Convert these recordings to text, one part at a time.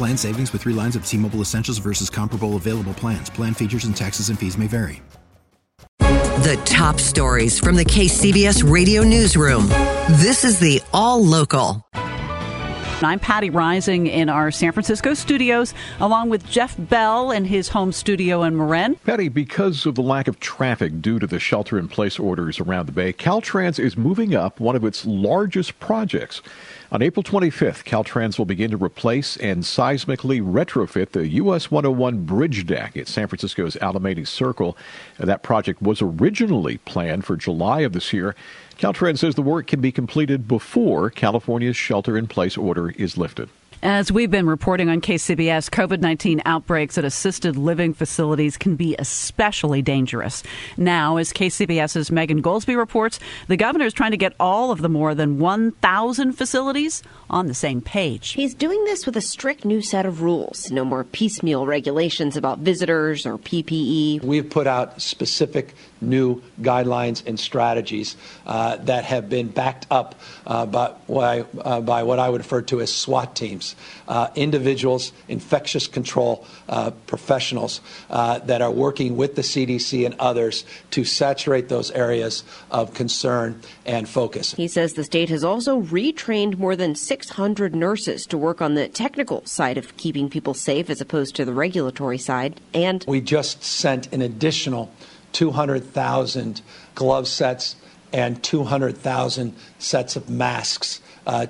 Plan savings with three lines of T Mobile Essentials versus comparable available plans. Plan features and taxes and fees may vary. The top stories from the KCBS radio newsroom. This is the All Local. I'm Patti Reising in our San Francisco studios, along with Jeff Bell in his home studio in Marin. Patty, because of the lack of traffic due to the shelter in place orders around the Bay, Caltrans is moving up one of its largest projects. On April 25th, Caltrans will begin to replace and seismically retrofit the US 101 bridge deck at San Francisco's Alemany Circle. Uh, that project was originally planned for July of this year. Caltrans says the work can be completed before California's shelter in place order is lifted. As we've been reporting on KCBS, COVID 19 outbreaks at assisted living facilities can be especially dangerous. Now, as KCBS's Megan Goldsby reports, the governor is trying to get all of the more than 1,000 facilities on the same page. He's doing this with a strict new set of rules. No more piecemeal regulations about visitors or PPE. We've put out specific new guidelines and strategies uh, that have been backed up uh, by, uh, by, what I would refer to as SWAT teams, uh, individuals, infectious control uh, professionals uh, that are working with the CDC and others to saturate those areas of concern and focus. He says the state has also retrained more than 600 nurses to work on the technical side of keeping people safe as opposed to the regulatory side. And we just sent an additional 200,000 glove sets and 200,000 sets of masks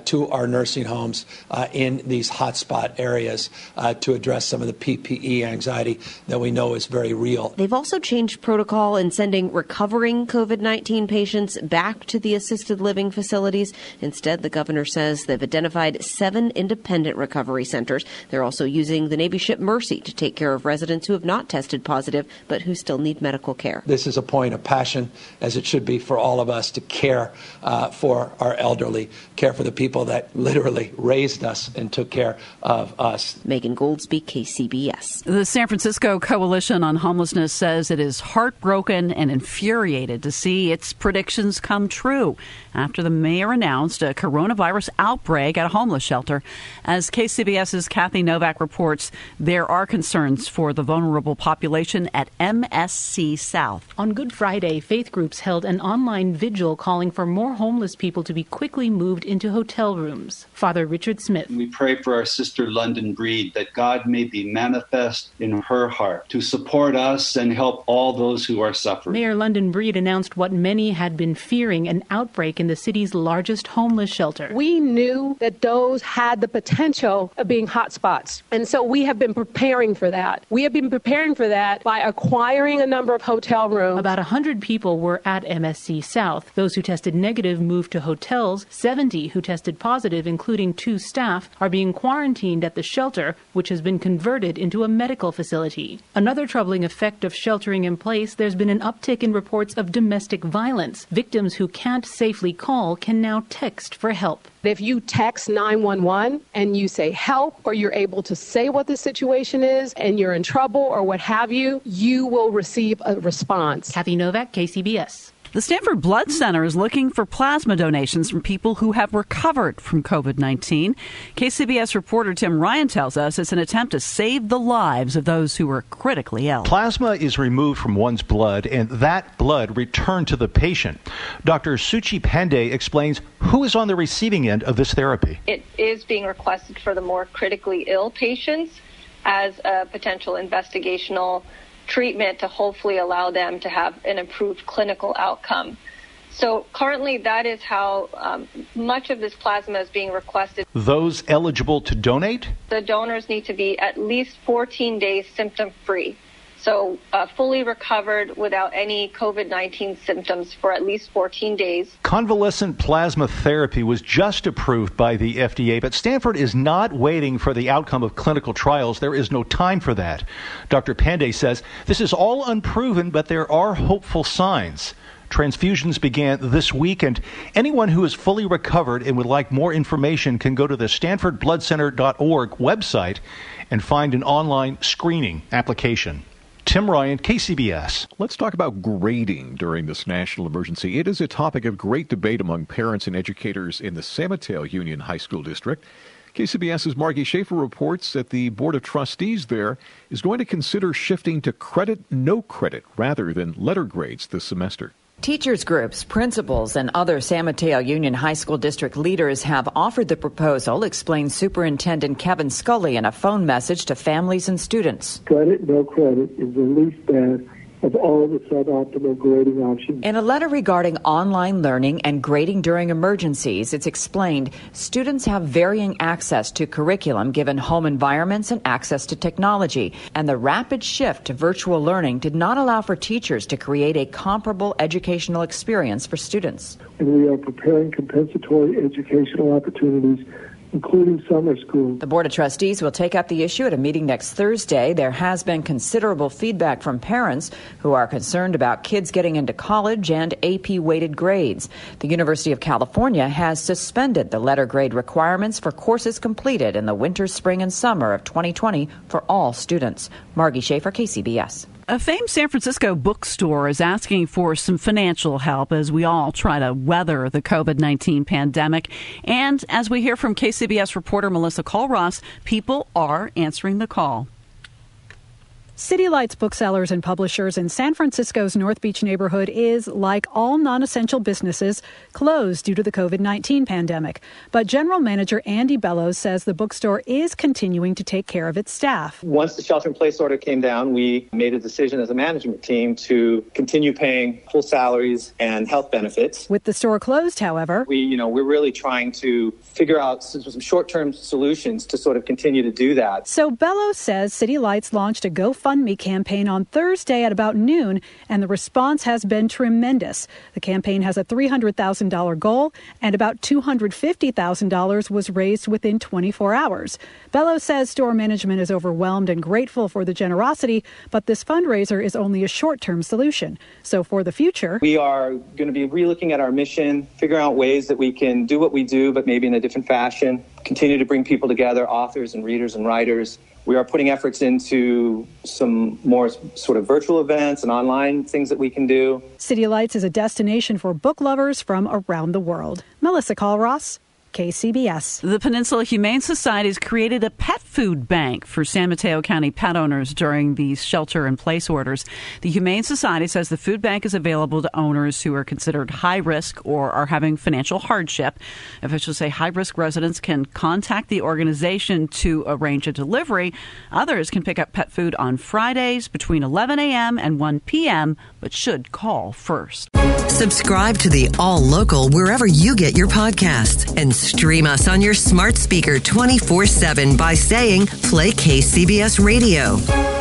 to our nursing homes uh, in these hotspot areas uh, to address some of the PPE anxiety that we know is very real. They've also changed protocol in sending recovering COVID 19 patients back to the assisted living facilities. Instead, the governor says they've identified seven independent recovery centers. They're also using the Navy ship Mercy to take care of residents who have not tested positive but who still need medical care. This is a point of passion, as it should be for all of us, to care uh, for our elderly, care for the people that literally raised us and took care of us. Megan Goldsby, KCBS. The San Francisco Coalition on Homelessness says it is heartbroken and infuriated to see its predictions come true after the mayor announced a coronavirus outbreak at a homeless shelter. As KCBS's Kathy Novak reports, there are concerns for the vulnerable population at MSC South. On Good Friday, faith groups held an online vigil calling for more homeless people to be quickly moved into hotel rooms. Father Richard Smith. We pray for our sister London Breed that God may be manifest in her heart to support us and help all those who are suffering. Mayor London Breed announced what many had been fearing an outbreak in the city's largest homeless shelter. We knew that those had the potential of being hotspots. And so we have been preparing for that. We have been preparing for that by acquiring a number of hotel rooms. About 100 people were at MSC South. Those who tested negative moved to hotels. 70 who tested positive, including two staff, are being quarantined at the shelter, which has been converted into a medical facility. Another troubling effect of sheltering in place, there's been an uptick in reports of domestic violence. Victims who can't safely call can now text for help. If you text 911 and you say help, or you're able to say what the situation is and you're in trouble or what have you, you will receive a response. Kathy Novak, KCBS. The Stanford Blood Center is looking for plasma donations from people who have recovered from COVID 19. KCBS reporter Tim Ryan tells us it's an attempt to save the lives of those who are critically ill. Plasma is removed from one's blood, and that blood returned to the patient. Dr. Suchi Pandey explains who is on the receiving end of this therapy. It is being requested for the more critically ill patients as a potential investigational treatment to hopefully allow them to have an improved clinical outcome. So currently, that is how um, much of this plasma is being requested. Those eligible to donate? The donors need to be at least 14 days symptom free. So, uh, fully recovered without any COVID 19 symptoms for at least 14 days. Convalescent plasma therapy was just approved by the FDA, but Stanford is not waiting for the outcome of clinical trials. There is no time for that. Dr. Pandey says this is all unproven, but there are hopeful signs. Transfusions began this week, and anyone who is fully recovered and would like more information can go to the StanfordBloodCenter.org website and find an online screening application. Tim Ryan, KCBS. Let's talk about grading during this national emergency. It is a topic of great debate among parents and educators in the San Mateo Union High School District. KCBS's Margie Schaefer reports that the Board of Trustees there is going to consider shifting to credit no credit rather than letter grades this semester. Teachers groups, principals, and other San Mateo Union High School District leaders have offered the proposal, explains Superintendent Kevin Skelly in a phone message to families and students. Credit, no credit is the least bad of all the suboptimal grading options. In a letter regarding online learning and grading during emergencies, it's explained students have varying access to curriculum given home environments and access to technology. And the rapid shift to virtual learning did not allow for teachers to create a comparable educational experience for students. And we are preparing compensatory educational opportunities including summer school. The Board of Trustees will take up the issue at a meeting next Thursday. There has been considerable feedback from parents who are concerned about kids getting into college and AP weighted grades. The University of California has suspended the letter grade requirements for courses completed in the winter, spring, and summer of 2020 for all students. Margie Schaefer, KCBS. A famed San Francisco bookstore is asking for some financial help as we all try to weather the COVID 19 pandemic. And as we hear from KCBS reporter Melissa Culross, people are answering the call. City Lights booksellers and publishers in San Francisco's North Beach neighborhood is, like all non essential businesses, closed due to the COVID 19 pandemic. But General Manager Andy Bellows says the bookstore is continuing to take care of its staff. Once the shelter in place order came down, we made a decision as a management team to continue paying full salaries and health benefits. With the store closed, however, we, you know, we're really trying to figure out some short term solutions to sort of continue to do that. So Bellows says City Lights launched a GoFundMe GoFundMe campaign on Thursday at about noon, and the response has been tremendous. The campaign has a $300,000 goal, and about $250,000 was raised within 24 hours. Bellows says store management is overwhelmed and grateful for the generosity, but this fundraiser is only a short term solution. So for the future, we are going to be relooking at our mission, figuring out ways that we can do what we do, but maybe in a different fashion, continue to bring people together, authors and readers and writers we are putting efforts into some more sort of virtual events and online things that we can do. City Lights is a destination for book lovers from around the world. Melissa Culross, KCBS. The Peninsula Humane Society has created a pet food bank for San Mateo County pet owners during these shelter in place orders. The Humane Society says the food bank is available to owners who are considered high risk or are having financial hardship. Officials say high risk residents can contact the organization to arrange a delivery. Others can pick up pet food on Fridays between 11 a.m. and 1 p.m., but should call first. Subscribe to the All Local wherever you get your podcasts and stream us on your smart speaker 24 7 by saying Play KCBS Radio.